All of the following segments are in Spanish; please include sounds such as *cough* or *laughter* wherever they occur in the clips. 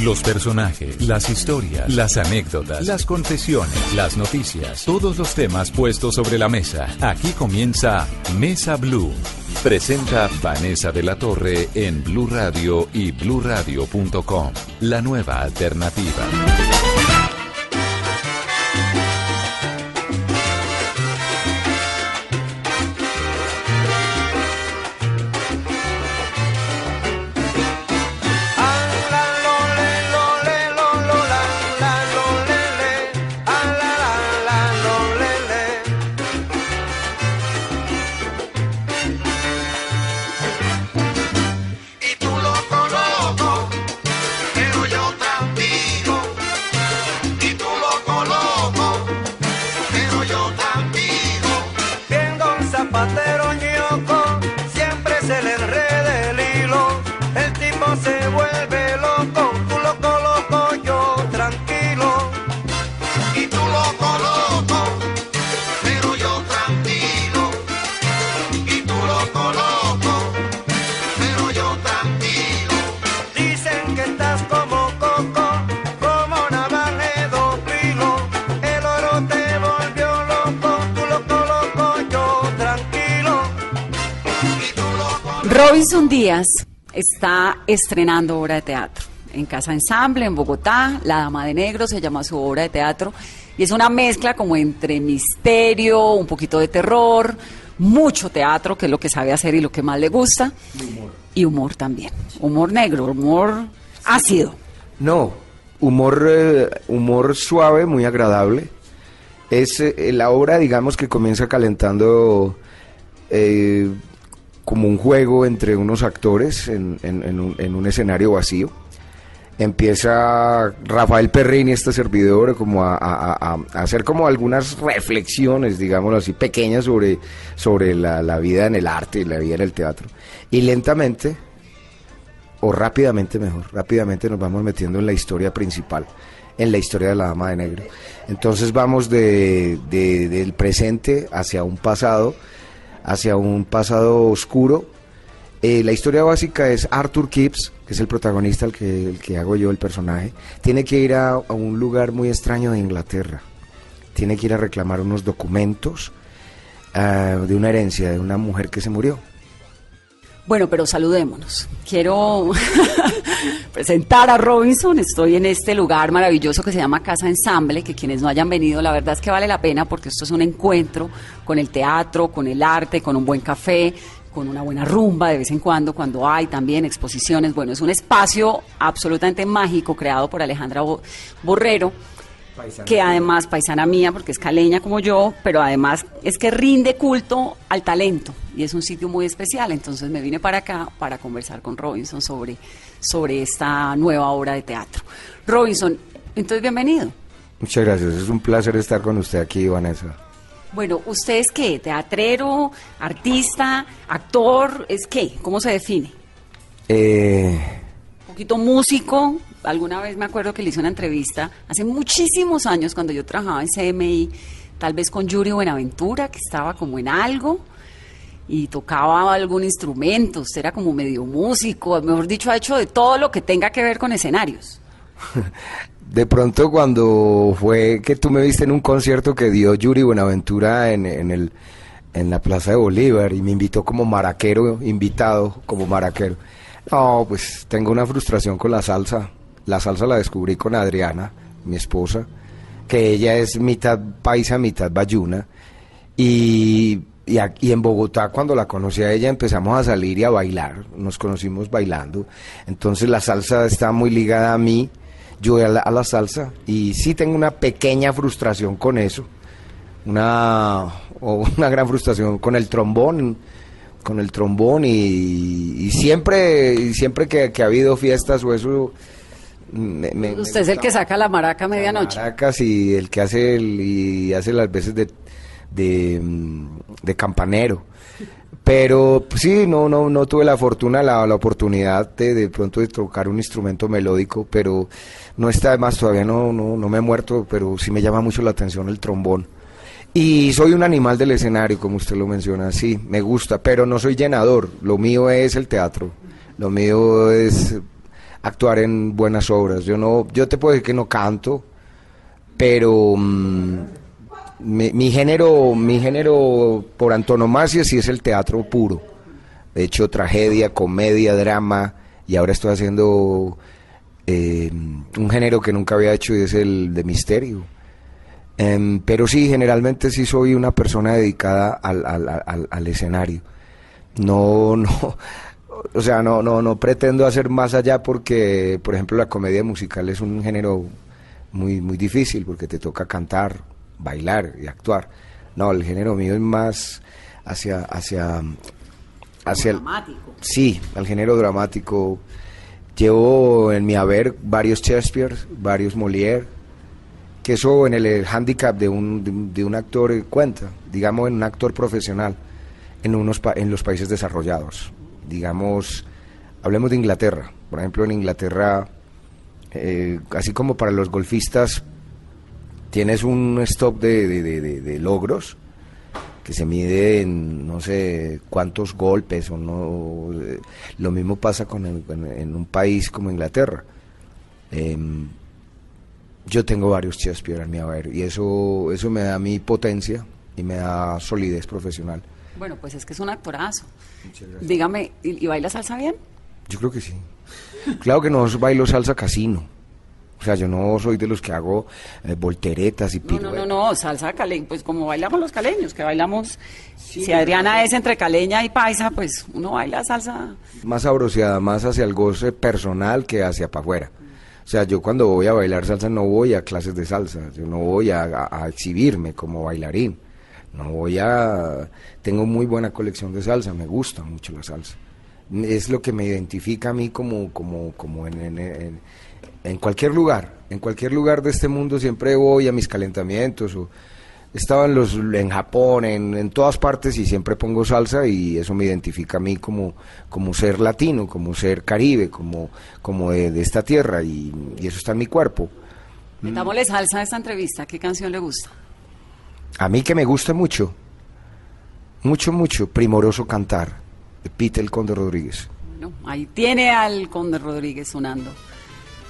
Los personajes, las historias, las anécdotas, las confesiones, las noticias, todos los temas puestos sobre la mesa. Aquí comienza Mesa Blue. Presenta Vanessa de la Torre en Blue Radio y bluradio.com. La nueva alternativa. Vuelve loco, tú loco, loco, yo tranquilo. Y tú loco, loco, pero yo tranquilo. Y tú loco, loco, pero yo tranquilo. Dicen que estás como coco, como navajedo filo. El oro te volvió loco, tú loco, loco, yo tranquilo. Robinson Díaz está estrenando obra de teatro en Casa Ensamble, en Bogotá. La Dama de Negro se llama su obra de teatro. Y es una mezcla como entre misterio, un poquito de terror, mucho teatro, que es lo que sabe hacer y lo que más le gusta. Y humor también. Humor negro, humor ácido. No, humor, eh, humor suave, muy agradable. Es eh, la obra, digamos, que comienza calentando eh, como un juego entre unos actores en, un, en un escenario vacío. Empieza Rafael Perrini, este servidor, como a, hacer como algunas reflexiones, digámoslo así, pequeñas sobre, sobre la, vida en el arte y la vida en el teatro. Y lentamente, o rápidamente mejor, rápidamente nos vamos metiendo en la historia principal, en la historia de la Dama de Negro. Entonces vamos de, de- del presente hacia un pasado, hacia un pasado oscuro. Eh, la historia básica es Arthur Kipps, que es el protagonista, el que, el que hago yo, el personaje, tiene que ir a, un lugar muy extraño de Inglaterra. Tiene que ir a reclamar unos documentos ah, de una herencia de una mujer que se murió. Bueno, pero saludémonos. Quiero *laughs* presentar a Robinson. Estoy en este lugar maravilloso que se llama Casa Ensamble, que quienes no hayan venido, la verdad es que vale la pena porque esto es un encuentro con el teatro, con el arte, con un buen café, con una buena rumba de vez en cuando, cuando hay también exposiciones. Bueno, es un espacio absolutamente mágico creado por Alejandra Bo- Que además paisana mía, porque es caleña como yo, pero además es que rinde culto al talento y es un sitio muy especial. Entonces me vine para acá para conversar con Robinson sobre, sobre esta nueva obra de teatro. Robinson, entonces bienvenido. Muchas gracias, es un placer estar con usted aquí, Vanessa. Bueno, ¿usted es qué? ¿Teatrero, artista, actor? ¿Es qué? ¿Cómo se define? Eh, Un poquito músico. Alguna vez me acuerdo que le hice una entrevista hace muchísimos años cuando yo trabajaba en CMI, tal vez con Yuri Buenaventura, que estaba como en algo y tocaba algún instrumento. Usted era como medio músico, mejor dicho, ha hecho de todo lo que tenga que ver con escenarios. *laughs* de pronto cuando fue que tú me viste en un concierto que dio Yuri Buenaventura en, en el, en la Plaza de Bolívar y me invitó como maraquero, invitado como maraquero. No, pues tengo una frustración con la salsa. La salsa la descubrí con Adriana, mi esposa, que ella es mitad paisa, mitad bayuna. Y, y, en Bogotá, cuando la conocí a ella, empezamos a salir y a bailar. Nos conocimos bailando. Entonces la salsa está muy ligada a mí, yo a la, a la salsa. Y sí tengo una pequeña frustración con eso. Una, una gran frustración con el trombón con el trombón y, siempre siempre que, que ha habido fiestas o eso Me- me- me Usted es el que saca la maraca a medianoche. Maracas y el que hace el, y hace las veces de, de, mm, de campanero. Pero pues, sí, no, no, no tuve la fortuna, la, la oportunidad de de pronto de tocar un instrumento melódico, pero no está de más, todavía no, no, no me he muerto, pero sí me llama mucho la atención el trombón. Y soy un animal del escenario, como usted lo menciona, sí, me gusta, pero no soy llenador, lo mío es el teatro, lo mío es actuar en buenas obras. Yo no, yo te puedo decir que no canto, pero mm, mi, mi género, mi género por antonomasia sí es el teatro puro. De hecho, tragedia, comedia, drama, y ahora estoy haciendo eh, un género que nunca había hecho y es el de misterio. Em, pero sí, generalmente sí soy una persona dedicada al, al- al- al escenario. No, *laughs* no, o sea, no, no, no pretendo hacer más allá porque, por ejemplo, la comedia musical es un género muy, muy difícil porque te toca cantar, bailar y actuar. No, el género mío es más hacia, hacia, hacia el, Dramático. Sí, al género dramático. Llevo en mi haber varios Shakespeare, varios Molière, que eso en el, handicap de un, de un- actor cuenta, digamos en un actor profesional en, unos pa- en los países desarrollados. Digamos, hablemos de Inglaterra. Por ejemplo, en Inglaterra, eh, así como para los golfistas, tienes un stop de, de- de- logros que se mide en no sé cuántos golpes o no. eh, Lo mismo pasa con en, un país como Inglaterra. Em, yo tengo varios Shakespeare en mi haber y eso, eso me da mi potencia y me da solidez profesional. Bueno, pues es que es un actorazo. Dígame, ¿y, y baila salsa bien? Yo creo que sí. Claro que no bailo salsa casino. O sea, yo no soy de los que hago eh, volteretas y No, no, piruetas. no, no, salsa caleña, pues como bailamos los caleños, que bailamos, si Adriana es entre caleña y paisa, pues uno baila salsa. más sabroseada, más hacia el goce personal que hacia para afuera. O sea, yo cuando voy a bailar salsa no voy a clases de salsa, yo no voy a, a- a exhibirme como bailarín, no voy a... Tengo muy buena colección de salsa, me gusta mucho la salsa. Es lo que me identifica a mí como, como, como en, en- en- cualquier lugar, en cualquier lugar de este mundo siempre voy a mis calentamientos o estaba en, los, en Japón, en, en todas partes y siempre pongo salsa y eso me identifica a mí como, como ser latino, como ser caribe, como, como de, de esta tierra y, y eso está en mi cuerpo. Metámosle salsa a esta entrevista, ¿qué canción le gusta? A mí que me gusta mucho, mucho, mucho, Primoroso Cantar, de Pete el Conde Rodríguez. Bueno, ahí tiene al Conde Rodríguez sonando,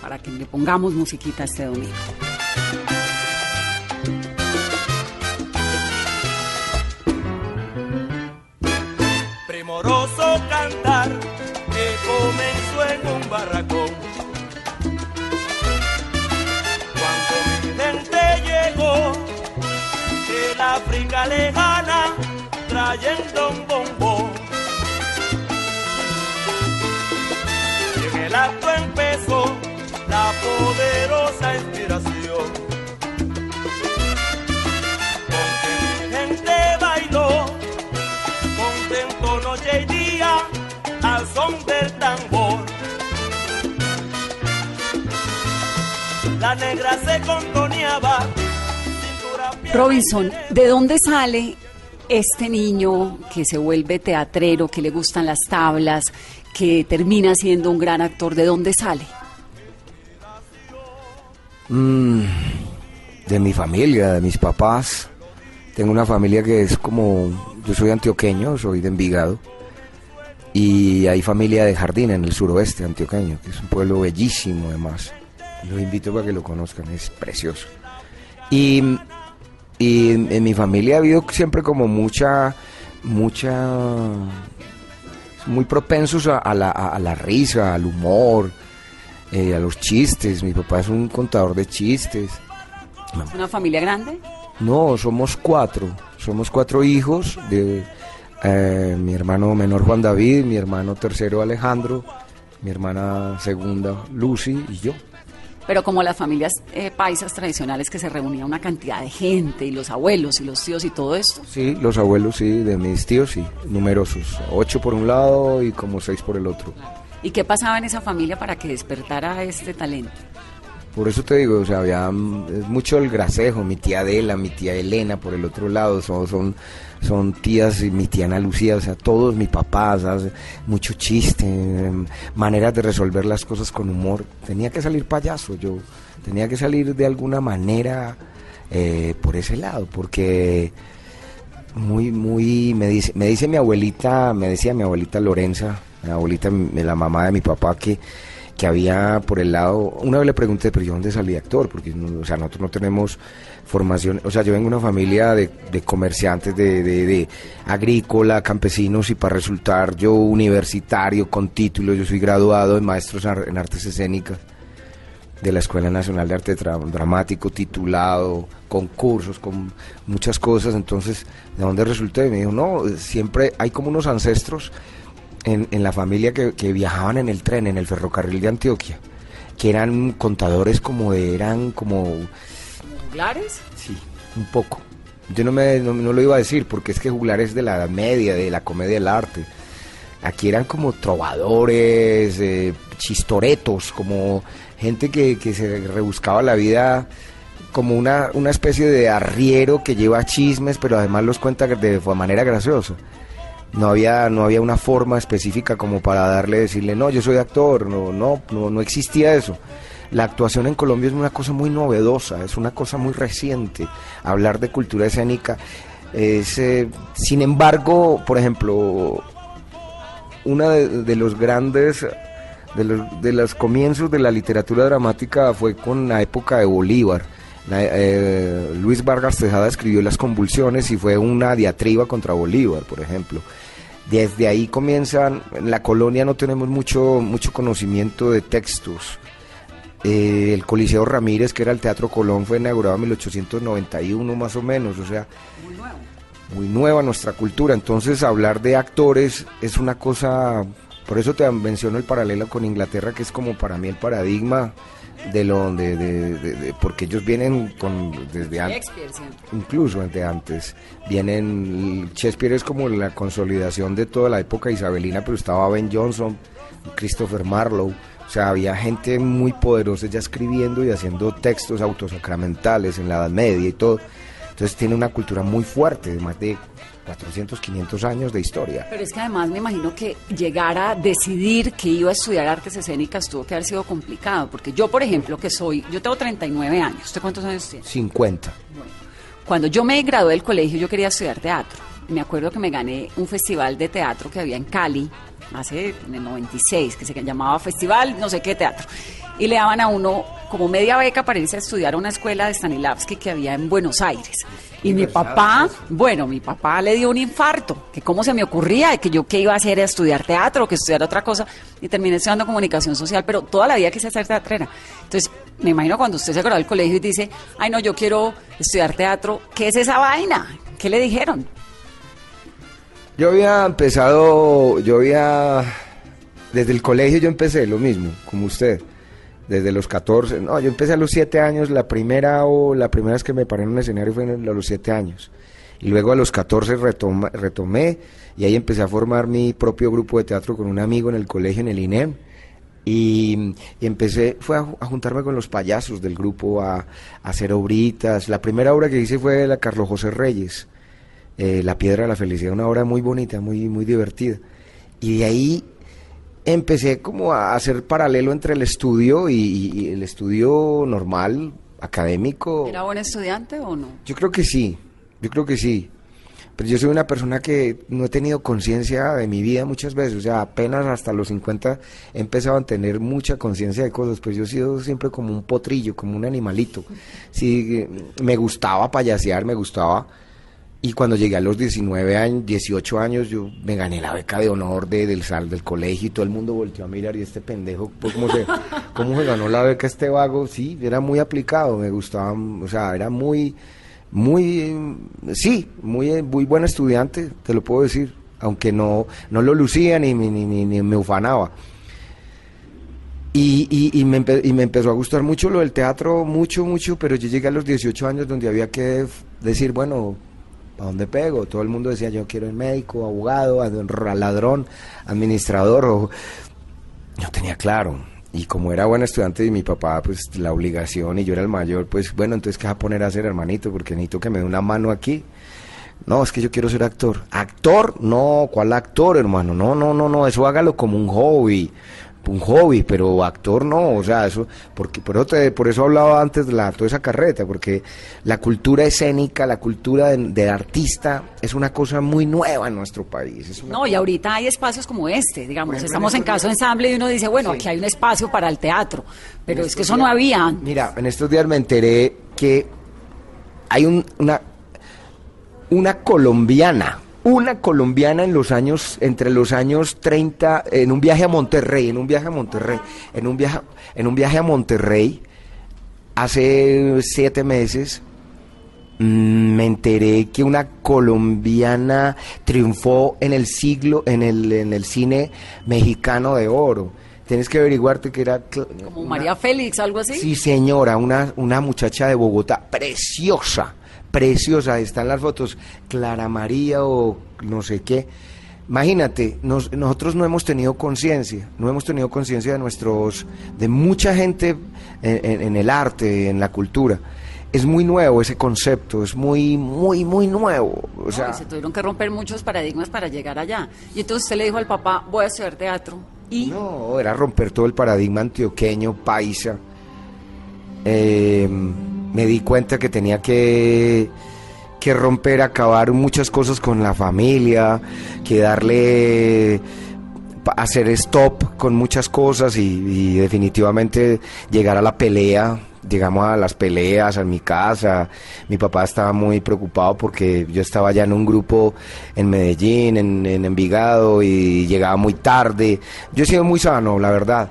para que le pongamos musiquita este domingo. primoroso cantar que comenzó en un barracón. África lejana trayendo un bombón. Y en el acto empezó la poderosa inspiración. Con que mi gente bailó contento noche y día al son del tambor. La negra se contoneaba. Robinson. ¿de dónde sale este niño que se vuelve teatrero, que le gustan las tablas, que termina siendo un gran actor? ¿De dónde sale? Mm, de mi familia, de mis papás. Tengo una familia que es como, yo soy antioqueño, soy de Envigado. Y hay familia de Jardín en el suroeste antioqueño, que es un pueblo bellísimo además. Los invito para que lo conozcan, es precioso. Y, y en, en mi familia ha habido siempre como mucha, mucha, muy propensos a, a la, a- la risa, al humor, eh, a los chistes. Mi papá es un contador de chistes. ¿Es una familia grande? No, somos cuatro. Somos cuatro hijos de eh, mi hermano menor Juan David, mi hermano tercero Alejandro, mi hermana segunda Lucy y yo. Pero como las familias eh, paisas tradicionales que se reunía una cantidad de gente, y los abuelos y los tíos y todo esto. Sí, los abuelos, sí, de mis tíos, sí, numerosos. Ocho por un lado y como seis por el otro. ¿Y qué pasaba en esa familia para que despertara este talento? Por eso te digo, o sea, había mm, mucho el gracejo, mi tía Adela, mi tía Elena por el otro lado, son, son, son tías y mi tía Ana Lucía, o sea, todos, mi papá, ¿sabes? mucho chiste, em, maneras de resolver las cosas con humor. Tenía que salir payaso, yo tenía que salir de alguna manera eh, por ese lado, porque muy, muy, me dice, me dice mi abuelita, me decía mi abuelita Lorenza, mi abuelita, la mamá de mi papá, que, que había por el lado, una vez le pregunté, pero yo dónde salí actor, porque o sea, nosotros no tenemos formación, o sea, yo vengo de una familia de, de comerciantes, de, de, de agrícola, campesinos, y para resultar yo universitario con título, yo soy graduado en maestros en artes escénicas de la Escuela Nacional de Arte Dra- Dramático, titulado, concursos, con muchas cosas. Entonces, ¿de dónde resulté? Me dijo, no, siempre hay como unos ancestros en, en la familia que, que viajaban en el tren, en el ferrocarril de Antioquia, que eran contadores como de, eran como, ¿Juglares? sí, un poco. Yo no, me, no, no lo iba a decir porque es que juglar es de la Media, de la comedia del arte. Aquí eran como trovadores, eh, chistoretos, como gente que, que se rebuscaba la vida como una, una especie de arriero que lleva chismes, pero además los cuenta de manera graciosa. No había, no había una forma específica como para darle, decirle, no, yo soy actor, no, no, no, no existía eso. La actuación en Colombia es una cosa muy novedosa, es una cosa muy reciente. Hablar de cultura escénica es, eh, sin embargo, por ejemplo, una de, de los grandes de los, de los comienzos de la literatura dramática fue con la época de Bolívar. La- eh, Luis Vargas Tejada escribió Las convulsiones y fue una diatriba contra Bolívar, por ejemplo. Desde ahí comienzan, en la colonia no tenemos mucho, mucho conocimiento de textos. Eh, el Coliseo Ramírez, que era el Teatro Colón, fue inaugurado en 1891 más o menos, o sea, muy nueva nuestra cultura. Entonces hablar de actores es una cosa, por eso te menciono el paralelo con Inglaterra, que es como para mí el paradigma de lo de, de- de- porque ellos vienen con desde antes incluso desde antes vienen Shakespeare es como la consolidación de toda la época isabelina pero estaba Ben Jonson Christopher Marlowe o sea había gente muy poderosa ya escribiendo y haciendo textos autosacramentales en la Edad Media y todo. Entonces tiene una cultura muy fuerte de más de 400 500 años de historia Pero es que además me imagino que llegar a decidir que iba a estudiar artes escénicas tuvo que haber sido complicado, porque yo, por ejemplo, que soy, yo tengo 39 años, ¿usted cuántos años tiene? 50 Cuando yo me gradué del colegio yo quería estudiar teatro. Me acuerdo que me gané un festival de teatro que había en Cali, hace en el 96, que se llamaba Festival no sé qué teatro. Y le daban a uno como media beca para irse a estudiar a una escuela de Stanislavski que había en Buenos Aires. Y mi papá, bueno, mi papá le dio un infarto, que cómo se me ocurría, que yo qué iba a hacer, a estudiar teatro, que estudiar otra cosa, y terminé estudiando comunicación social, pero toda la vida quise ser teatrera. Entonces, me imagino cuando usted se graduó del colegio y dice, ay no, yo quiero estudiar teatro, ¿qué es esa vaina? ¿Qué le dijeron? Yo había empezado, yo había, desde el colegio yo empecé lo mismo, como usted, desde los 14, no, yo empecé a los 7 años, la primera o la primera vez que me paré en un escenario fue a los 7 años. Y luego a los 14 retoma- retomé y ahí empecé a formar mi propio grupo de teatro con un amigo en el colegio, en el INEM. Y, empecé, fue a, ju- a juntarme con los payasos del grupo, a, a hacer obritas. La primera obra que hice fue la Carlos José Reyes, eh, La Piedra de la Felicidad, una obra muy bonita, muy, muy divertida. Y de ahí empecé como a hacer paralelo entre el estudio y, el estudio normal, académico. ¿Era buen estudiante o no? Yo creo que sí, yo creo que sí. Pero yo soy una persona que no he tenido conciencia de mi vida muchas veces, o sea, apenas hasta los 50 he empezado a tener mucha conciencia de cosas, pues yo he sido siempre como un potrillo, como un animalito. Sí, me gustaba payasear, me gustaba. Y cuando llegué a los 19 años, 18 años, yo me gané la beca de honor de, del sal del colegio y todo el mundo volteó a mirar y este pendejo, pues, ¿cómo se, *laughs* cómo se ganó la beca este vago? Sí, era muy aplicado, me gustaba, o sea, era muy, muy, sí, muy, muy buen estudiante, te lo puedo decir, aunque no, no lo lucía ni, ni, ni, ni- me ufanaba. Y, y, y me y me empezó a gustar mucho lo del teatro, mucho, mucho, pero yo llegué a los 18 años donde había que decir, bueno, ¿a dónde pego? Todo el mundo decía, yo quiero el médico, abogado, ad- ladrón, administrador. O... yo tenía claro. Y como era buen estudiante y mi papá, pues la obligación y yo era el mayor, pues bueno, entonces ¿qué vas a poner a hacer, hermanito? Porque necesito que me dé una mano aquí. No, es que yo quiero ser actor. ¿Actor? No, ¿cuál actor, hermano? No, no, no, no, eso hágalo como un hobby. Un hobby, pero actor no, o sea, eso, porque por eso, te- por eso hablaba antes de la, toda esa carreta, porque la cultura escénica, la cultura de, de artista es una cosa muy nueva en nuestro país. Es No, y ahorita hay espacios como este, digamos, estamos en caso ensamble y uno dice, bueno, aquí hay un espacio para el teatro, pero es que eso no había. antes. Mira, en estos días me enteré que hay un- una, una colombiana, una colombiana en los años, entre los años 30, en un viaje a Monterrey, en un viaje a Monterrey, en un viaje, en un viaje a Monterrey, hace siete meses, mm, me enteré que una colombiana triunfó en el siglo, en el, en el cine mexicano de oro. Tienes que averiguarte que era Como una- María Félix, algo así. Sí, señora, una, una muchacha de Bogotá, preciosa, preciosa, están las fotos, Clara María o no sé qué. Imagínate, nos- nosotros no hemos tenido conciencia, no hemos tenido conciencia de nuestros, de mucha gente en, en- en el arte, en la cultura. Es muy nuevo ese concepto, es muy, muy, muy nuevo. O sea, se tuvieron que romper muchos paradigmas para llegar allá. Y entonces usted le dijo al papá, voy a estudiar teatro. Y No, era romper todo el paradigma antioqueño, paisa. Eh, me di cuenta que tenía que, que romper, acabar muchas cosas con la familia, que darle, hacer stop con muchas cosas y, definitivamente llegar a la pelea. Llegamos a las peleas en mi casa. Mi papá estaba muy preocupado porque yo estaba ya en un grupo en Medellín, en Envigado y llegaba muy tarde. Yo he sido muy sano, la verdad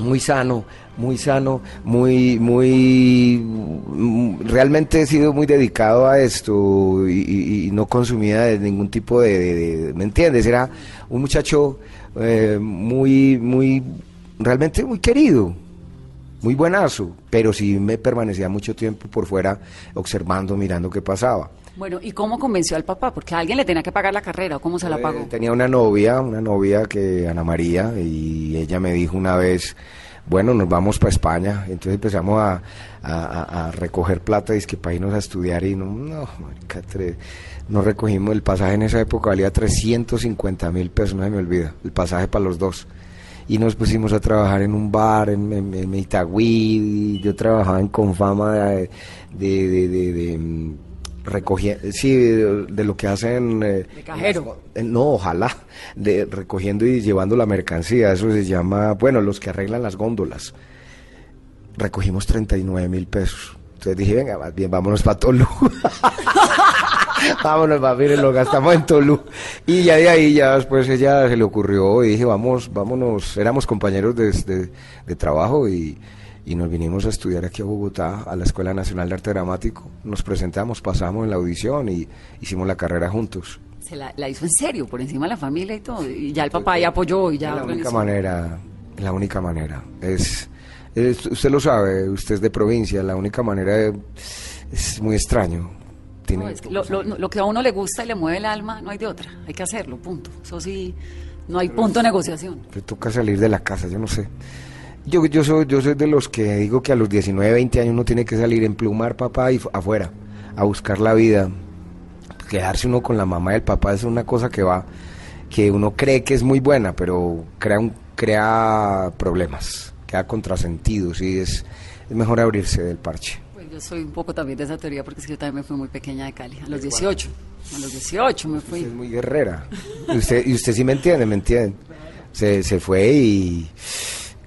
muy sano, muy sano, muy, muy, mm, realmente he sido muy dedicado a esto y, y- y no consumía de ningún tipo de, de- de- ¿me entiendes? Era un muchacho eh, muy, muy, realmente muy querido, muy buenazo, pero sí me permanecía mucho tiempo por fuera observando, mirando qué pasaba. bueno, ¿y cómo convenció al papá? Porque a alguien le tenía que pagar la carrera, ¿o cómo se la Eh, pagó? tenía una novia, una novia que Ana María, y ella me dijo una vez, bueno, nos vamos para España. Entonces empezamos a, a- recoger plata es que para irnos a estudiar y no, no, marica, tre- no recogimos el pasaje en esa época, valía 350 mil pesos, no se me olvida, el pasaje para los dos. Y nos pusimos a trabajar en un bar en, en, en y yo trabajaba en Confama de, de, de- recogía- sí, de, lo que hacen... eh, De cajero. eh, No, ojalá, de recogiendo y llevando la mercancía, eso se llama, bueno, los que arreglan las góndolas. Recogimos 39 mil pesos. Entonces dije, venga, más bien, vámonos para Tolú. *laughs* vámonos, va, miren, lo gastamos en Tolú. Y ya de ahí, ya después ella se le ocurrió y dije, vamos, vámonos, éramos compañeros de, de- de trabajo y, y nos vinimos a estudiar aquí a Bogotá, a la Escuela Nacional de Arte Dramático. Nos presentamos, pasamos en la audición y hicimos la carrera juntos. Se la, la hizo en serio, por encima de la familia y todo. Y ya el papá ya apoyó y ya la única manera, la única manera. Es, es- usted lo sabe, usted es de provincia, la única manera de- es muy extraño. Tiene No, es que lo, lo- lo que a uno le gusta y le mueve el alma, no hay de otra. Hay que hacerlo, punto. Eso sí, no hay punto de negociación. que toca salir de la casa, yo no sé. Yo, yo, soy, yo soy de los que digo que a los 19, 20 años uno tiene que salir en plumar papá y fu- afuera, a buscar la vida. Quedarse uno con la mamá y el papá es una cosa que va, que uno cree que es muy buena, pero crea, un, crea problemas, crea contrasentidos y es, es mejor abrirse del parche. Pues yo soy un poco también de esa teoría porque es que yo también me fui muy pequeña de Cali, a los 18. A los 18 me fui. Usted es muy guerrera. Y usted, y usted sí me entiende, me entiende. Se, se fue y...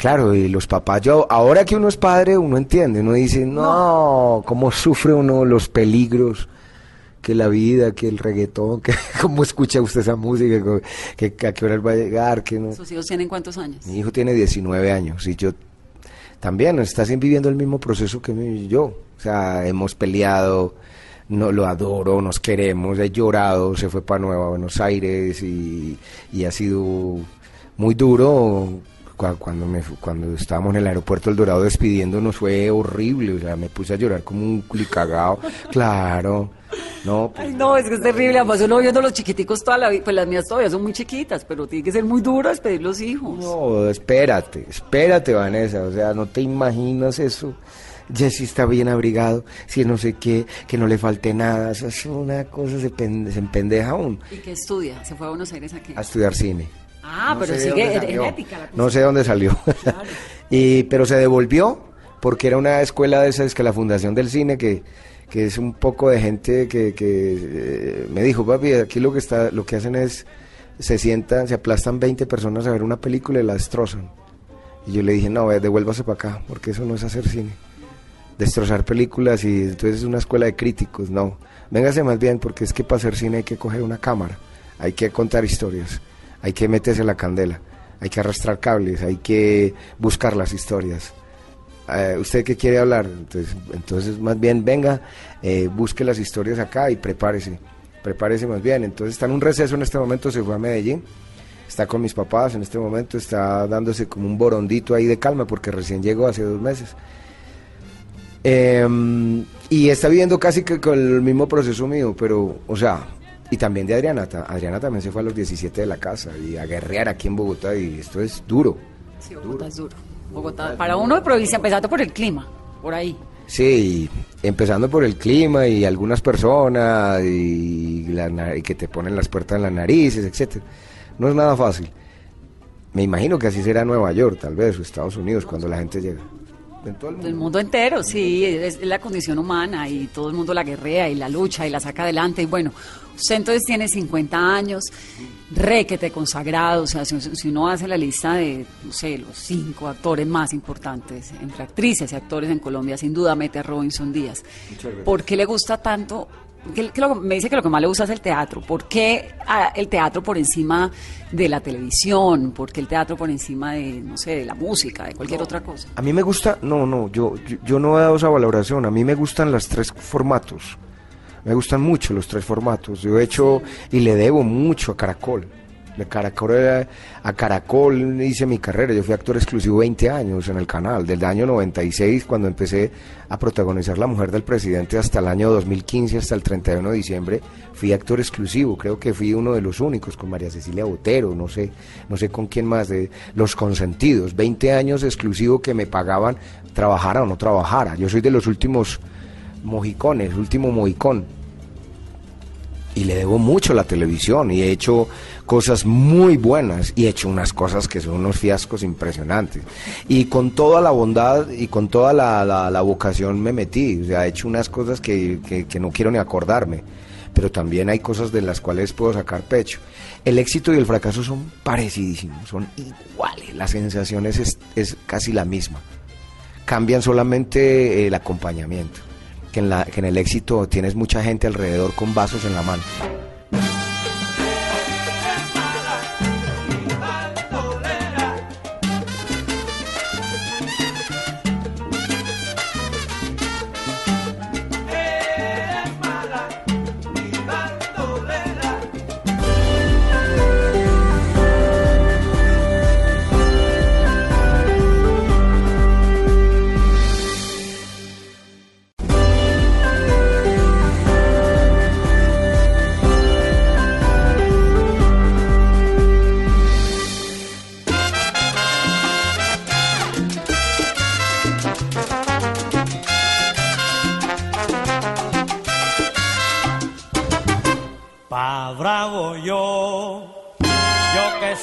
Claro, y los papás, yo, ahora que uno es padre, uno entiende, uno dice, no, cómo sufre uno los peligros, que la vida, que el reggaetón, que *laughs* cómo escucha usted esa música, que, que a qué hora va a llegar, que no. ¿Sus hijos tienen cuántos años? Mi hijo tiene 19 años y yo también está viviendo el mismo proceso que yo. O sea, hemos peleado, no lo adoro, nos queremos, he llorado, se fue para Nueva Buenos Aires y, y ha sido muy duro cuando, me, cuando estábamos en el aeropuerto El Dorado despidiéndonos fue horrible, o sea, me puse a llorar como un culicagado, *laughs* claro, no, pues, Ay, no, es que es terrible. Además, uno viendo los chiquiticos toda la vida. Pues las mías todavía son muy chiquitas, pero tiene que ser muy duro despedir los hijos. no, espérate, espérate Vanessa, o sea, no te imaginas eso. Jesse está bien abrigado, si no sé qué, que no le falte nada, eso es una cosa, se, pen- se empendeja aún ¿Y qué estudia? ¿Se fue a Buenos Aires aquí? a estudiar cine. Ah, No pero sigue la. No sé dónde salió. *laughs* y, pero se devolvió porque era una escuela de esas que la Fundación del Cine que, que es un poco de gente que, que eh, me dijo, papi, aquí lo que está, lo que hacen es se sientan, se aplastan 20 personas a ver una película y la destrozan. Y yo le dije, no, devuélvase para acá, porque eso no es hacer cine. Destrozar películas y entonces es una escuela de críticos, no. Véngase más bien, porque es que para hacer cine hay que coger una cámara, hay que contar historias, hay que meterse la candela, hay que arrastrar cables, hay que buscar las historias. Eh, ¿Usted qué quiere hablar? Entonces, entonces más bien venga, eh, busque las historias acá y prepárese, prepárese más bien. Entonces está en un receso en este momento, se fue a Medellín, está con mis papás en este momento, está dándose como un borondito ahí de calma porque recién llegó hace dos meses. Eh, y está viviendo casi que con el mismo proceso mío, pero, o sea, y también de Adriana. Adriana también se fue a los 17 de la casa y a guerrear aquí en Bogotá y esto es duro. Sí, Bogotá es duro. Bogotá, para uno de provincia, empezando por el clima, por ahí. Sí, empezando por el clima y algunas personas y, la y que te ponen las puertas en las narices, etcétera. No es nada fácil. Me imagino que así será Nueva York, tal vez, o Estados Unidos, cuando la gente llega. En todo el mundo. El mundo entero, sí, es, es la condición humana y todo el mundo la guerrea y la lucha y la saca adelante. Y bueno, usted entonces tiene 50 años, requete consagrado, o sea, si, si uno hace la lista de, no sé, los cinco actores más importantes entre actrices y actores en Colombia, sin duda mete a Robinson Díaz. ¿Por qué le gusta tanto? Que- que lo- me dice que lo que más le gusta es el teatro. ¿Por qué ah, el teatro por encima de la televisión? ¿Por qué el teatro por encima de, no sé, de la música, de cualquier otra cosa? A mí me gusta, no, no, yo, yo, yo no he dado esa valoración. A mí me gustan los tres formatos. Me gustan mucho los tres formatos. Yo he hecho y le debo mucho a Caracol. De Caracol a, a Caracol hice mi carrera. Yo fui actor exclusivo 20 años en el canal. Desde el año 96, cuando empecé a protagonizar La Mujer del Presidente, hasta el año 2015, hasta el 31 de diciembre, fui actor exclusivo. Creo que fui uno de los únicos con María Cecilia Botero, no sé, no sé con quién más, Los Consentidos. 20 años exclusivo que me pagaban, trabajara o no trabajara. Yo soy de los últimos mojicones, último mohicón y le debo mucho a la televisión y he hecho cosas muy buenas y he hecho unas cosas que son unos fiascos impresionantes. Y con toda la bondad y con toda la, la- la vocación me metí, o sea, he hecho unas cosas que, que- que no quiero ni acordarme, pero también hay cosas de las cuales puedo sacar pecho. El éxito y el fracaso son parecidísimos, son iguales, la sensación es, es, casi la misma. Cambian solamente el acompañamiento. Que en, la, que en el éxito tienes mucha gente alrededor con vasos en la mano.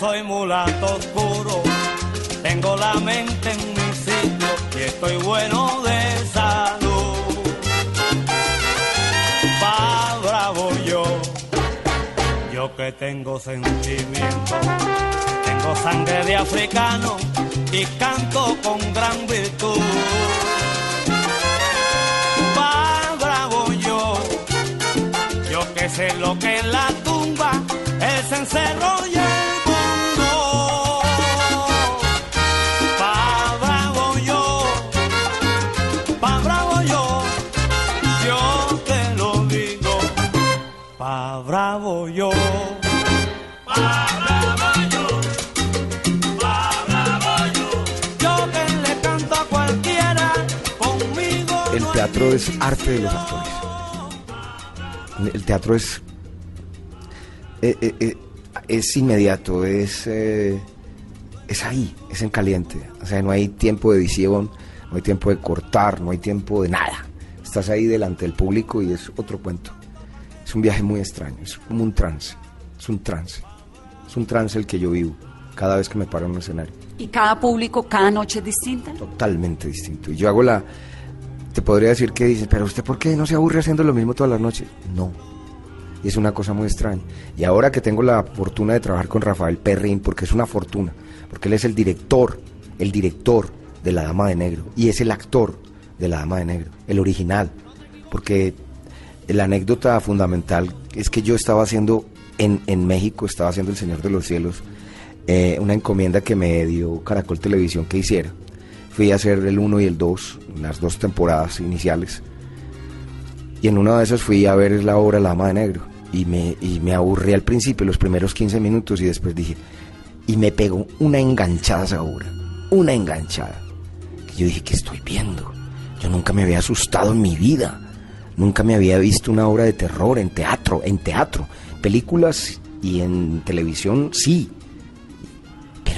Soy mulato oscuro, tengo la mente en mi sitio y estoy bueno de salud. Pa' bravo yo, yo que tengo sentimiento, tengo sangre de africano y canto con gran virtud. Pa' bravo yo, yo que sé lo que es la tumba, el cencerro teatro es arte de los actores. El teatro es eh, eh, eh, es inmediato, es eh, es ahí, es en caliente. O sea, no hay tiempo de edición, no hay tiempo de cortar, no hay tiempo de nada. Estás ahí delante del público y es otro cuento. Es un viaje muy extraño, es como un trance, es un trance. Es un trance el que yo vivo cada vez que me paro en un escenario. ¿Y cada público, cada noche es distinta? totalmente distinto. Y yo hago la. Te podría decir que dices, pero usted, ¿por qué no se aburre haciendo lo mismo todas las noches? No. Y es una cosa muy extraña. Y ahora que tengo la fortuna de trabajar con Rafael Perrin, porque es una fortuna, porque él es el director, el director de La Dama de Negro, y es el actor de La Dama de Negro, el original. Porque la anécdota fundamental es que yo estaba haciendo en, en México, estaba haciendo El Señor de los Cielos, eh, una encomienda que me dio Caracol Televisión que hiciera. Fui a hacer el 1 y el 2, las dos temporadas iniciales. Y en una de esas fui a ver la obra La Dama de Negro. Y me, y me aburrí al principio, los primeros 15 minutos, y después dije, y me pegó una enganchada esa obra. Una enganchada. Yo dije, ¿qué estoy viendo? Yo nunca me había asustado en mi vida. Nunca me había visto una obra de terror en teatro, en teatro. Películas y en televisión, sí.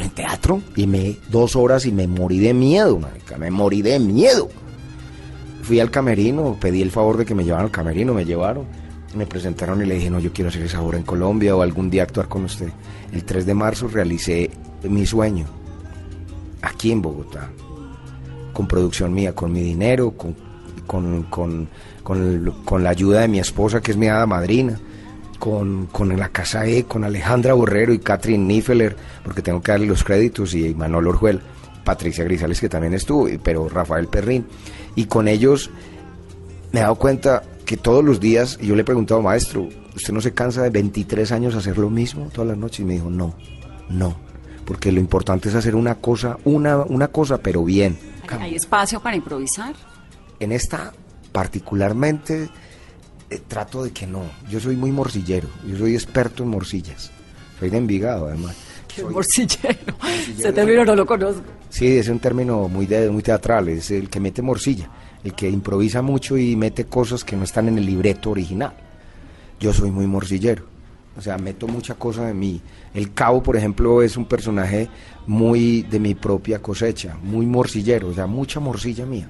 En teatro, y me dos horas y me morí de miedo, marica, me morí de miedo. Fui al camerino, pedí el favor de que me llevaran al camerino, me llevaron, me presentaron y le dije, no, yo quiero hacer esa obra en Colombia o algún día actuar con usted. El 3 de marzo realicé mi sueño, aquí en Bogotá, con producción mía, con mi dinero, con, con, con, con la ayuda de mi esposa, que es mi hada madrina, con, con la Casa E, con Alejandra Borrero y Catherine Nifeler, porque tengo que darle los créditos, y Manuel Orjuel, Patricia Grisales, que también estuvo, pero Rafael Perrín. Y con ellos me he dado cuenta que todos los días, y yo le he preguntado, maestro, ¿usted no se cansa de 23 años hacer lo mismo todas las noches? Y me dijo, no, no, porque lo importante es hacer una cosa, una, una cosa, pero bien. ¿Hay, hay espacio para improvisar? En esta particularmente eh, trato de que no. Yo soy muy morcillero, yo soy experto en morcillas. Soy de Envigado, además. Qué Soy- morcillero. Ese término no lo conozco. Sí, es un término muy, de, muy teatral, es el que mete morcilla, el que improvisa mucho y mete cosas que no están en el libreto original. Yo soy muy morcillero, o sea, meto mucha cosa de mí. El cabo, por ejemplo, es un personaje muy de mi propia cosecha, muy morcillero, o sea, mucha morcilla mía,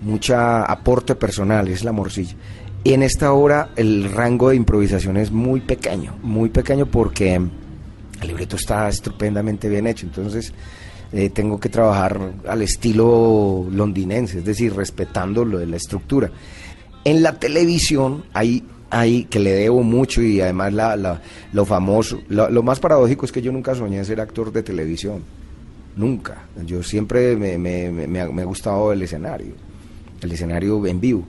mucha aporte personal, es la morcilla. Y en esta obra el rango de improvisación es muy pequeño, muy pequeño porque el libreto está estupendamente bien hecho, entonces eh, tengo que trabajar al estilo londinense, es decir, respetando lo de la estructura. En la televisión hay, hay que le debo mucho y además la, la- lo famoso, lo, más paradójico es que yo nunca soñé ser actor de televisión, nunca. Yo siempre me, me- me ha gustado el escenario, el escenario en vivo.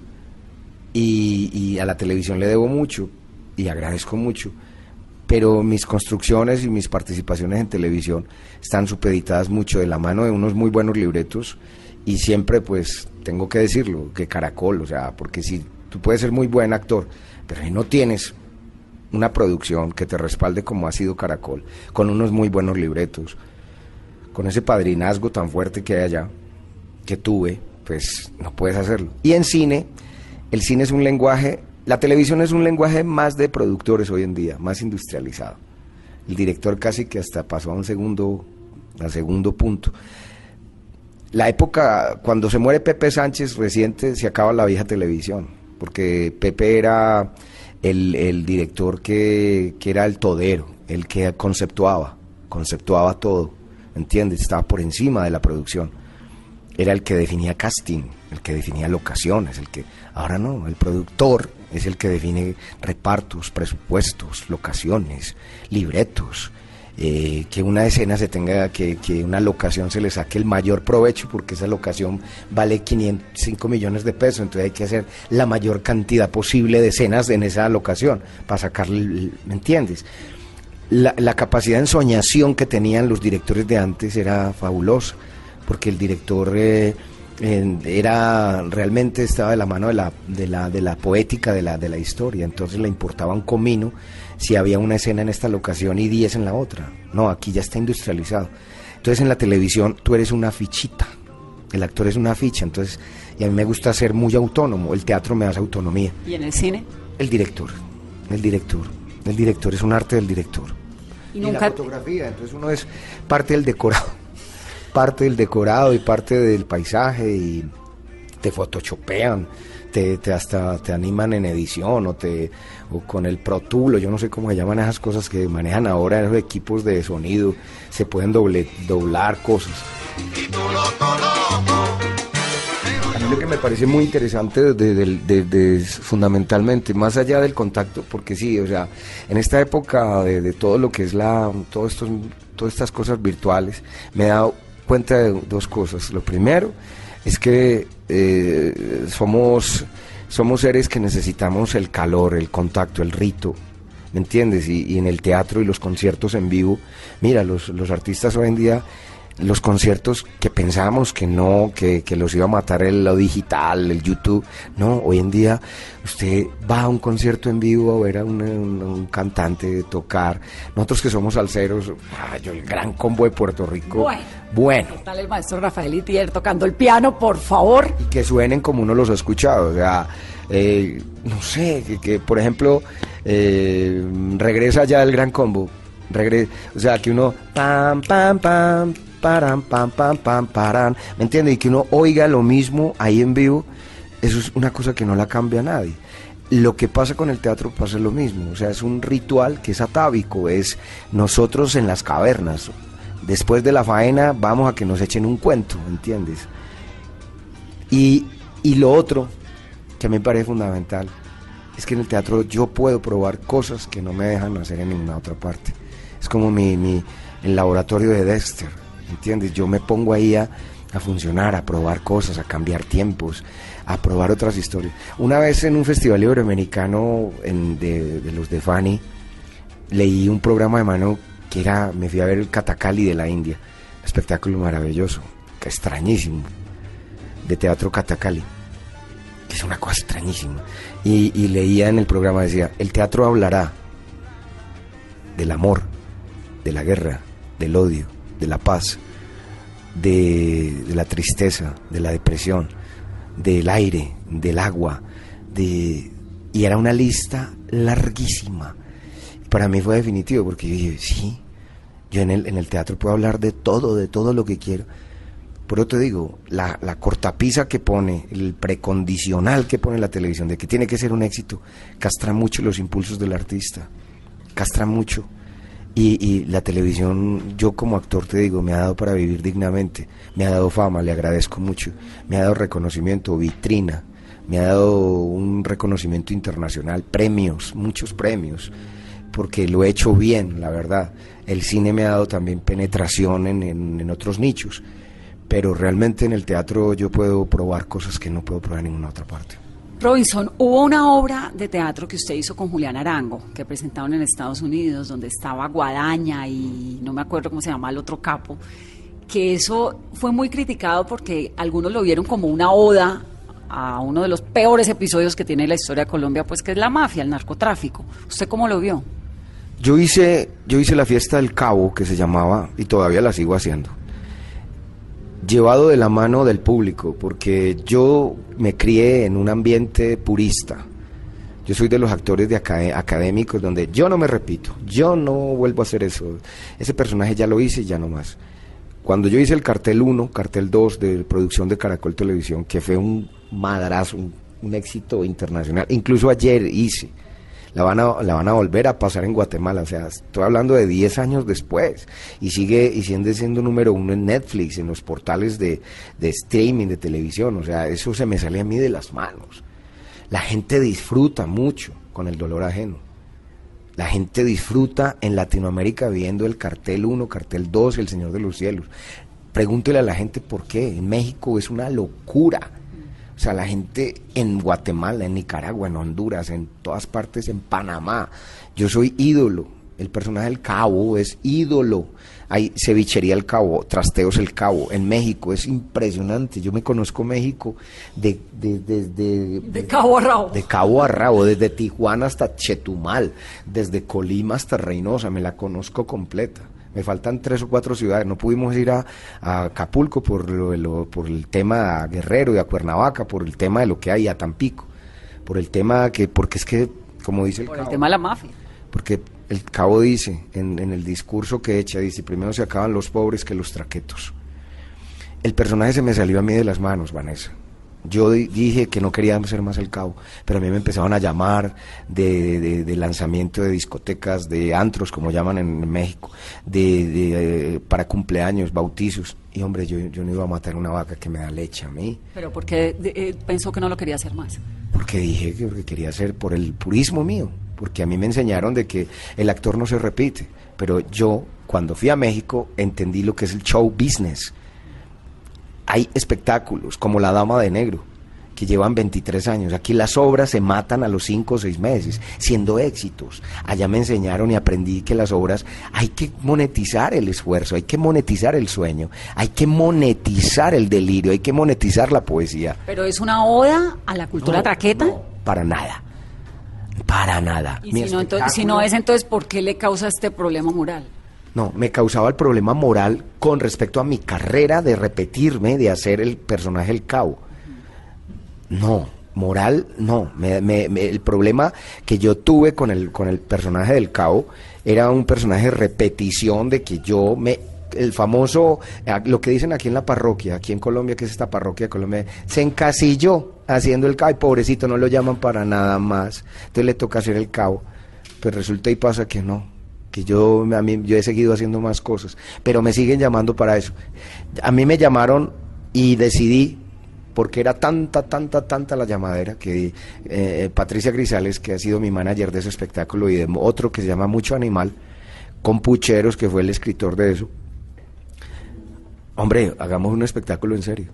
Y, a la televisión le debo mucho y agradezco mucho pero mis construcciones y mis participaciones en televisión están supeditadas mucho de la mano de unos muy buenos libretos y siempre pues tengo que decirlo, que Caracol, o sea, porque si tú puedes ser muy buen actor, pero si no tienes una producción que te respalde como ha sido Caracol, con unos muy buenos libretos, con ese padrinazgo tan fuerte que hay allá, que tuve, pues no puedes hacerlo. Y en cine, el cine es un lenguaje, la televisión es un lenguaje más de productores hoy en día, más industrializado. El director casi que hasta pasó a un segundo, a segundo punto. La época, cuando se muere Pepe Sánchez reciente, se acaba la vieja televisión, porque Pepe era el, director que, que era el todero, el que conceptuaba, conceptuaba todo, ¿entiendes? Estaba por encima de la producción. Era el que definía casting, el que definía locaciones, el que... Ahora no, el productor es el que define repartos, presupuestos, locaciones, libretos, eh, que una escena se tenga, que, una locación se le saque el mayor provecho porque esa locación vale 505 millones de pesos, entonces hay que hacer la mayor cantidad posible de escenas en esa locación para sacarle, ¿me entiendes? La, capacidad de ensoñación que tenían los directores de antes era fabulosa, porque el director eh, era realmente estaba de la mano de la, de la, de la poética de la, de la historia, entonces le importaba un comino si había una escena en esta locación y 10 en la otra. No, aquí ya está industrializado. Entonces en la televisión tú eres una fichita, El actor es una ficha, entonces, y a mí me gusta ser muy autónomo. El teatro me da esa autonomía. ¿Y en el cine? El director, el director, el director es un arte del director. Y Y, nunca- la fotografía, entonces uno es parte del decorado, parte del decorado y parte del paisaje y te photoshopean, te, te hasta te animan en edición o te o con el Pro Tool, yo no sé cómo se llaman esas cosas que manejan ahora esos equipos de sonido, se pueden doble, doblar cosas. A mí lo que me parece muy interesante de, de- fundamentalmente, más allá del contacto, porque sí, o sea, en esta época de, todo lo que es la, todos estos, todas estas cosas virtuales, me dado cuenta de dos cosas. Lo primero es que eh, somos, somos seres que necesitamos el calor, el contacto, el rito, ¿me entiendes? Y, y en el teatro y los conciertos en vivo, mira, los, los artistas hoy en día, los conciertos que pensábamos que no, que, que los iba a matar el, lo digital, el YouTube, no, hoy en día usted va a un concierto en vivo a ver a un, un- un cantante tocar, nosotros que somos salseros, ah, yo, el gran combo de Puerto Rico, Bueno. bueno ¿Qué tal el maestro Rafael Itier tocando el piano, por favor? y que suenen como uno los ha escuchado. O sea, eh, no sé, que, que, por ejemplo, eh, regresa ya el gran combo. Regre o sea, que uno pam, pam, pam, param, pam, pam, pam, paran. ¿Me entiende? Y que uno oiga lo mismo ahí en vivo, eso es una cosa que no la cambia nadie. Lo que pasa con el teatro pasa lo mismo, o sea, es un ritual que es atávico, es nosotros en las cavernas. Después de la faena vamos a que nos echen un cuento, ¿entiendes? Y, y lo otro que a mí me parece fundamental es que en el teatro yo puedo probar cosas que no me dejan hacer en ninguna otra parte. Es como mi, mi- el laboratorio de Dexter, ¿entiendes? Yo me pongo ahí a, a funcionar, a probar cosas, a cambiar tiempos, a probar otras historias. Una vez en un festival iberoamericano en- de, los de Fanny, leí un programa de mano que era, me fui a ver el Katakali de la India, espectáculo maravilloso, extrañísimo, de teatro Katakali, que es una cosa extrañísima. Y leía en el programa, decía, el teatro hablará del amor, de la guerra, del odio, de la paz, de, la tristeza, de la depresión, del aire, del agua, de... Y era una lista larguísima. Para mí fue definitivo porque yo dije, sí, yo en el, en el teatro puedo hablar de todo, de todo lo que quiero. Por eso te digo, la, la cortapisa que pone, el precondicional que pone la televisión de que tiene que ser un éxito, castra mucho los impulsos del artista, castra mucho. Y, y la televisión, yo como actor te digo, me ha dado para vivir dignamente, me ha dado fama, le agradezco mucho, me ha dado reconocimiento, vitrina, me ha dado un reconocimiento internacional, premios, muchos premios, porque lo he hecho bien, la verdad. El cine me ha dado también penetración en, en- en otros nichos, pero realmente en el teatro yo puedo probar cosas que no puedo probar en ninguna otra parte. Robinson, hubo una obra de teatro que usted hizo con Julián Arango, que presentaron en Estados Unidos, donde estaba Guadaña y no me acuerdo cómo se llama el otro capo, que eso fue muy criticado porque algunos lo vieron como una oda a uno de los peores episodios que tiene la historia de Colombia, pues que es la mafia, el narcotráfico. ¿Usted cómo lo vio? Yo hice, yo hice la fiesta del cabo que se llamaba y todavía la sigo haciendo. Llevado de la mano del público, porque yo me crié en un ambiente purista. Yo soy de los actores de acade- académicos donde yo no me repito, yo no vuelvo a hacer eso. Ese personaje ya lo hice y ya no más. Cuando yo hice el cartel 1, cartel 2 de producción de Caracol Televisión, que fue un madrazo, un éxito internacional, incluso ayer hice, la van, a, la van a volver a pasar en Guatemala, o sea, estoy hablando de 10 años después, y sigue y sigue siendo número uno en Netflix, en los portales de, de streaming, de televisión, o sea, eso se me sale a mí de las manos. La gente disfruta mucho con el dolor ajeno. La gente disfruta en Latinoamérica viendo el cartel 1, cartel 2, El Señor de los Cielos. Pregúntele a la gente por qué. En México es una locura. O sea, la gente en Guatemala, en Nicaragua, en Honduras, en todas partes, en Panamá. Yo soy ídolo. El personaje del cabo es ídolo. Hay cevichería el cabo, trasteos el cabo. En México es impresionante. Yo me conozco México de, de, de- de- De cabo a rabo. de cabo a rabo, desde Tijuana hasta Chetumal, desde Colima hasta Reynosa, me la conozco completa. Me faltan tres o cuatro ciudades. No pudimos ir a, a Acapulco por, lo, lo- por el tema a Guerrero y a Cuernavaca, por el tema de lo que hay a Tampico, por el tema que, porque es que, como dice el Por el cabo, tema de la mafia. porque el cabo dice en, en el discurso que echa, dice, primero se acaban los pobres que los traquetos. El personaje se me salió a mí de las manos, Vanessa. Yo di- dije que no quería ser más el cabo, pero a mí me empezaban a llamar de, de- de lanzamiento de discotecas, de antros, como llaman en México, de, de, eh, para cumpleaños, bautizos. Y hombre, yo, yo no iba a matar una vaca que me da leche a mí, Pero porque eh, pensó que no lo quería hacer más. porque dije que porque quería hacer por el purismo mío, porque a mí me enseñaron de que el actor no se repite, pero yo cuando fui a México entendí lo que es el show business. Hay espectáculos como La Dama de Negro, que llevan 23 años. Aquí las obras se matan a los 5 o 6 meses, siendo éxitos. Allá me enseñaron y aprendí que las obras hay que monetizar el esfuerzo, hay que monetizar el sueño, hay que monetizar el delirio, hay que monetizar la poesía. Pero es una oda a la cultura No, traqueta. no, para nada. Para nada. Y si no, entonces, si no es, entonces, ¿por qué le causa este problema moral? No, me causaba el problema moral con respecto a mi carrera de repetirme, de hacer el personaje el cabo. No, moral, no. Me- me- me- el problema que yo tuve con el, con el personaje del cabo era un personaje de repetición de que yo me... El famoso, lo que dicen aquí en la parroquia, aquí en Colombia, que es esta parroquia de Colombia, se encasilló haciendo el cabo y pobrecito no lo llaman para nada más. Entonces le toca hacer el cabo. Pero resulta y pasa que no, que yo, a mí, yo he seguido haciendo más cosas, pero me siguen llamando para eso. A mí me llamaron y decidí, porque era tanta, tanta, tanta la llamadera, que eh, Patricia Grisales, que ha sido mi manager de ese espectáculo, y de otro que se llama Mucho Animal, con Pucheros, que fue el escritor de eso, hombre, hagamos un espectáculo en serio.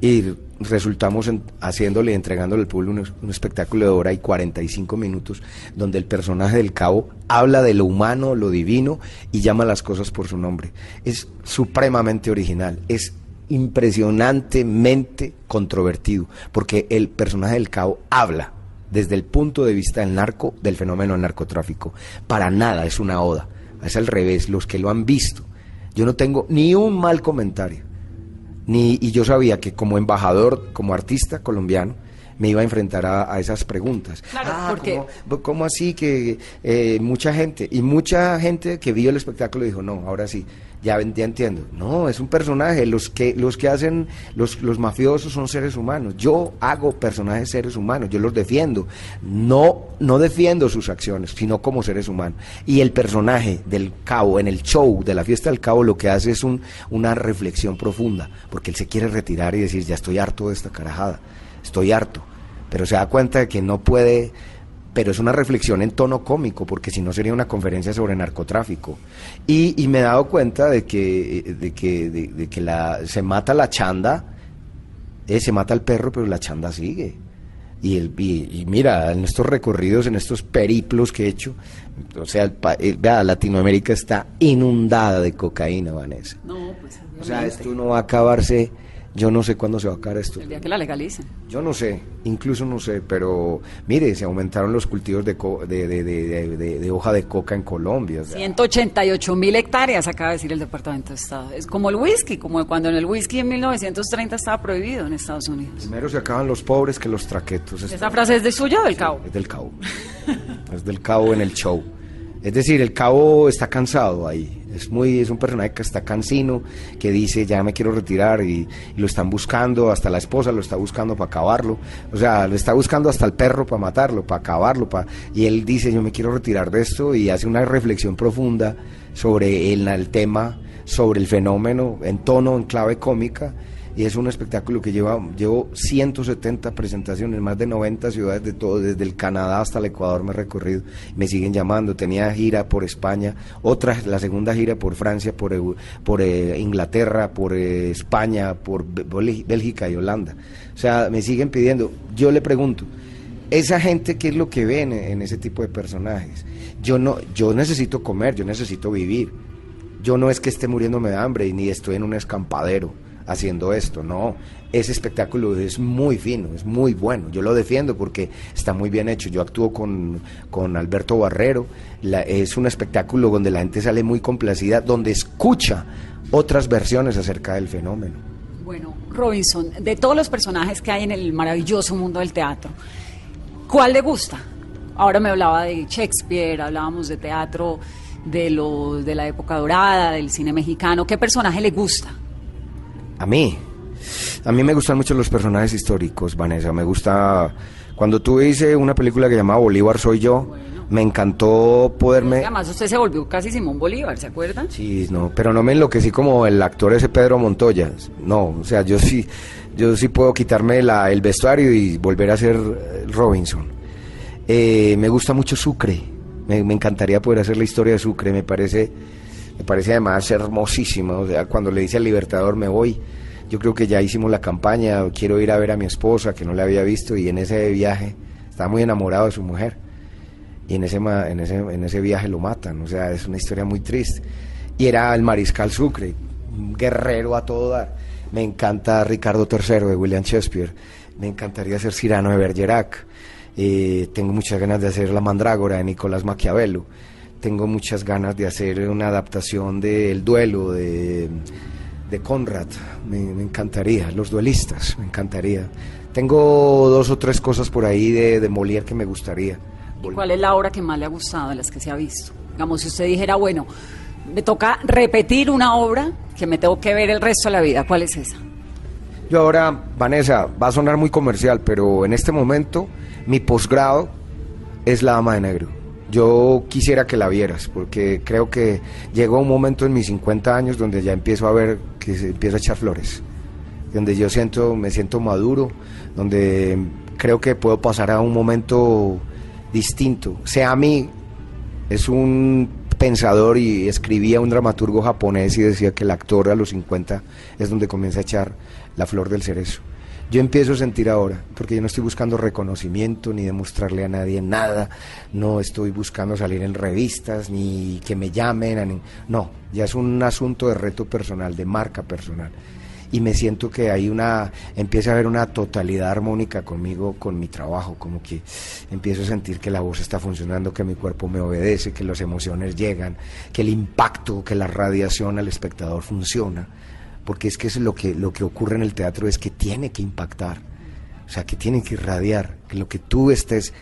Y resultamos en- haciéndole, entregándole al público un, un espectáculo de hora y 45 minutos, donde el personaje del cabo habla de lo humano, lo divino, y llama las cosas por su nombre. Es supremamente original, es impresionantemente controvertido, porque el personaje del cabo habla desde el punto de vista del narco, del fenómeno del narcotráfico. Para nada es una oda, es al revés, los que lo han visto. Yo no tengo ni un mal comentario. Ni, y yo sabía que como embajador, como artista colombiano, me iba a enfrentar a, a esas preguntas. Claro, Ah, porque- ¿cómo, cómo así que eh, mucha gente, y mucha gente que vio el espectáculo dijo, no, ahora sí, ya, ya entiendo. No, es un personaje, los que, los que hacen, los, los mafiosos son seres humanos. Yo hago personajes seres humanos, yo los defiendo. No, no defiendo sus acciones, sino como seres humanos. Y el personaje del cabo, en el show de la fiesta del cabo, lo que hace es un, una reflexión profunda, porque él se quiere retirar y decir, ya estoy harto de esta carajada, estoy harto. Pero se da cuenta de que no puede, pero es una reflexión en tono cómico, porque si no sería una conferencia sobre narcotráfico. Y, y me he dado cuenta de que, de que, de, de que la, se mata la chanda, eh, se mata el perro, pero la chanda sigue. Y, el, y, y mira, en estos recorridos, en estos periplos que he hecho, o sea, el pa- eh, vea, Latinoamérica está inundada de cocaína, Vanessa. No, pues O sea, esto no va a acabarse, yo no sé cuándo se va a acabar esto. El día que la legalicen. Yo no sé, incluso no sé, pero mire, se aumentaron los cultivos de, co- de, de- de- de- de- de hoja de coca en Colombia. o sea, 188 mil hectáreas, acaba de decir el Departamento de Estado. Es como el whisky, como cuando en el whisky en 1930 estaba prohibido en Estados Unidos. primero se acaban los pobres que los traquetos. ¿Esa frase es de suya o del cabo? Es del cabo. es del cabo en el show. Es decir, el cabo está cansado ahí. Es muy, es un personaje que está cansino, que dice ya me quiero retirar y, lo están buscando, hasta la esposa lo está buscando para acabarlo. O sea, lo está buscando hasta el perro para matarlo, para acabarlo. y él dice yo me quiero retirar de esto y hace una reflexión profunda sobre el, el tema, sobre el fenómeno en tono, en clave cómica y es un espectáculo que lleva llevo 170 presentaciones, más de 90 ciudades de todo, desde el Canadá hasta el Ecuador me he recorrido, me siguen llamando, tenía gira por España, otra, la segunda gira por Francia, por, eh, Inglaterra, por eh, España, por Bé- Bélgi- Bélgica y Holanda. O sea, me siguen pidiendo, yo le pregunto, esa gente qué es lo que ven en, ese tipo de personajes. Yo no, yo necesito comer, yo necesito vivir. Yo no es que esté muriéndome de hambre ni estoy en un escampadero. Haciendo esto. No, ese espectáculo es muy fino, es muy bueno. Yo lo defiendo porque está muy bien hecho. Yo actúo con, con Alberto Barrero. La- es un espectáculo donde la gente sale muy complacida, donde escucha otras versiones acerca del fenómeno. Bueno, Robinson, de todos los personajes que hay en el maravilloso mundo del teatro, ¿cuál le gusta? Ahora me hablaba de Shakespeare, hablábamos de teatro de, los de la época dorada, del cine mexicano. ¿Qué personaje le gusta? A mí, a mí me gustan mucho los personajes históricos, Vanessa. Me gusta cuando tú hice una película que llamaba Bolívar soy yo. Me encantó poderme. Además, usted se volvió casi Simón Bolívar, ¿se acuerdan? Sí, no, pero no me enloquecí como el actor ese Pedro Montoya. No, o sea, yo sí, yo sí puedo quitarme la- el vestuario y volver a ser eh, Robinson. Eh, me gusta mucho Sucre. Me, me encantaría poder hacer la historia de Sucre. Me parece, me parece además hermosísima. O sea, cuando le dice al Libertador me voy, yo creo que ya hicimos la campaña. Quiero ir a ver a mi esposa que no la había visto y en ese viaje estaba muy enamorado de su mujer y en ese, en ese, en ese viaje lo matan. O sea, es una historia muy triste. Y era el mariscal Sucre, un guerrero a todo dar. Me encanta Ricardo III de William Shakespeare. Me encantaría ser Cyrano de Bergerac. Eh, tengo muchas ganas de hacer La Mandrágora de Nicolás Maquiavelo. Tengo muchas ganas de hacer una adaptación de El Duelo de, de Conrad. Me, me encantaría. Los duelistas, me encantaría. Tengo dos o tres cosas por ahí de, de Molière que me gustaría. ¿Cuál es la obra que más le ha gustado de las que se ha visto? Digamos, si usted dijera, bueno, me toca repetir una obra que me tengo que ver el resto de la vida, ¿cuál es esa? Yo ahora, Vanessa, va a sonar muy comercial, pero en este momento mi posgrado es La Dama de Negro. Yo quisiera que la vieras, porque creo que llegó un momento en mis 50 años donde ya empiezo a ver que se empieza a echar flores, donde yo siento, me siento maduro, donde creo que puedo pasar a un momento distinto. Seami es un pensador y escribía un dramaturgo japonés y decía que el actor a los 50 es donde comienza a echar la flor del cerezo. Yo empiezo a sentir ahora, porque yo no estoy buscando reconocimiento ni demostrarle a nadie nada, no estoy buscando salir en revistas ni que me llamen, no, ya es un asunto de reto personal, de marca personal. Y me siento que hay una, empieza a haber una totalidad armónica conmigo, con mi trabajo, como que empiezo a sentir que la voz está funcionando, que mi cuerpo me obedece, que las emociones llegan, que el impacto, que la radiación al espectador funciona porque es que es lo que lo que ocurre en el teatro es que tiene que impactar, o sea, que tiene que irradiar, que lo que tú estés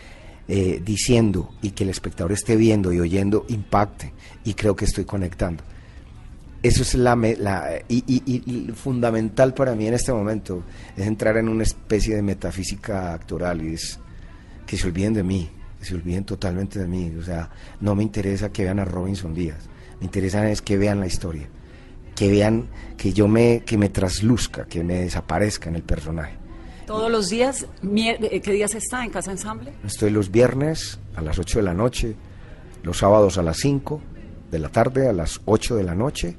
eh, diciendo y que el espectador esté viendo y oyendo impacte, y creo que estoy conectando. Eso es la, la y, y- fundamental para mí en este momento, es entrar en una especie de metafísica actoral y es que se olviden de mí, se olviden totalmente de mí, o sea, no me interesa que vean a Robinson Díaz, me interesa es que vean la historia que vean que yo me que me trasluzca, que me desaparezca en el personaje. Todos los días, eh, ¿qué días está en Casa Ensamble? Estoy los viernes a las 8 de la noche, los sábados a las 5 de la tarde, a las 8 de la noche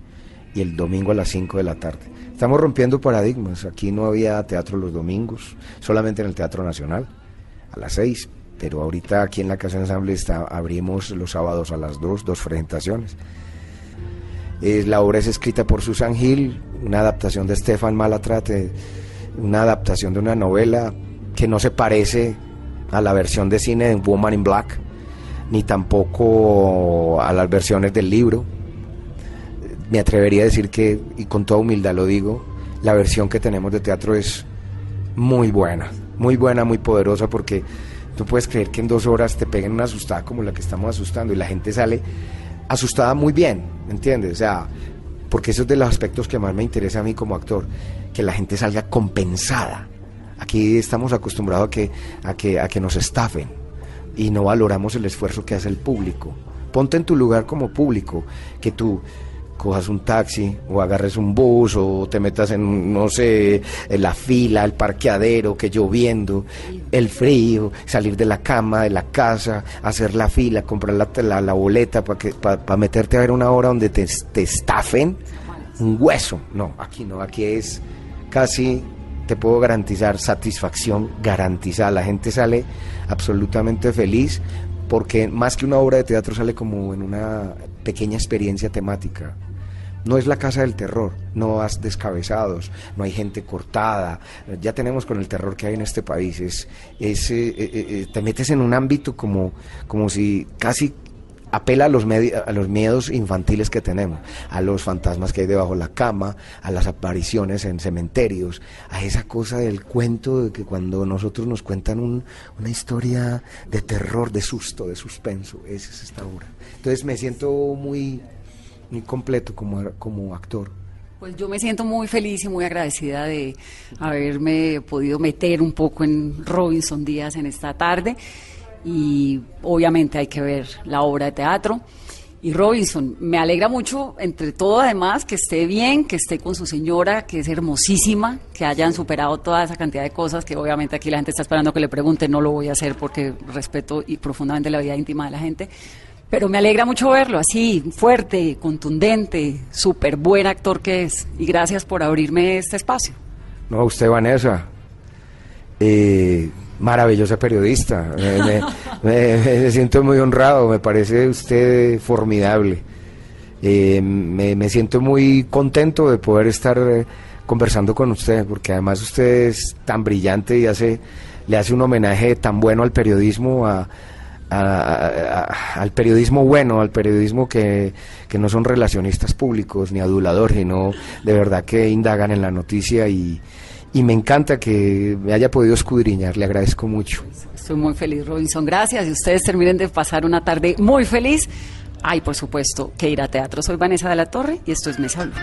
y el domingo a las 5 de la tarde. Estamos rompiendo paradigmas. Aquí no había teatro los domingos, solamente en el Teatro Nacional a las 6, pero ahorita aquí en la Casa Ensamble está, abrimos los sábados a las 2, dos presentaciones. Eh, la obra es escrita por Susan Hill, una adaptación de Stefan Malatrate, una adaptación de una novela que no se parece a la versión de cine de Woman in Black, ni tampoco a las versiones del libro. Eh, Me atrevería a decir que, y con toda humildad lo digo, la versión que tenemos de teatro es muy buena, muy buena, muy poderosa, porque tú puedes creer que en dos horas te peguen una asustada como la que estamos asustando y la gente sale asustada muy bien, ¿me entiendes? O sea, porque eso es de los aspectos que más me interesa a mí como actor, que la gente salga compensada. Aquí estamos acostumbrados a que, a que, a que nos estafen y no valoramos el esfuerzo que hace el público. Ponte en tu lugar como público, que tú cojas un taxi o agarres un bus o te metas en, no sé, en la fila, el parqueadero, que lloviendo, el frío, salir de la cama, de la casa, hacer la fila, comprar la, la, la boleta para que para meterte a ver una hora donde te estafen un hueso. No, aquí no, aquí es casi, te puedo garantizar, satisfacción garantizada. La gente sale absolutamente feliz porque más que una obra de teatro sale como en una pequeña experiencia temática no es la casa del terror, no has descabezados, no hay gente cortada, ya tenemos con el terror que hay en este país, es, es, eh, eh, eh, te metes en un ámbito como, como si casi apela a los, a los miedos infantiles que tenemos, a los fantasmas que hay debajo de la cama, a las apariciones en cementerios, a esa cosa del cuento de que cuando nosotros nos cuentan un- una historia de terror, de susto, de suspenso, esa es esta obra. Entonces me siento muy, muy completo como, como actor. Pues yo me siento muy feliz y muy agradecida de haberme podido meter un poco en Robinson Díaz en esta tarde y obviamente hay que ver la obra de teatro. Y Robinson, me alegra mucho, entre todo además, que esté bien, que esté con su señora, que es hermosísima, que hayan superado toda esa cantidad de cosas que obviamente aquí la gente está esperando que le pregunte, no lo voy a hacer porque respeto y profundamente la vida íntima de la gente. Pero me alegra mucho verlo así, fuerte, contundente, súper buen actor que es. Y gracias por abrirme este espacio. No, usted, Vanessa, eh, maravillosa periodista. Me, me- *laughs* me- me siento muy honrado, me parece usted formidable. Eh, me, siento muy contento de poder estar eh, conversando con usted, porque además usted es tan brillante y hace, le hace un homenaje tan bueno al periodismo, a- a- al periodismo bueno, al periodismo que, que no son relacionistas públicos ni aduladores, sino de verdad que indagan en la noticia y, y me encanta que me haya podido escudriñar, le agradezco mucho. Estoy muy feliz, Robinson. Gracias. Y ustedes terminen de pasar una tarde muy feliz. Ay, por supuesto, que ir a teatro. Soy Vanessa de la Torre y esto es Mesa Blue.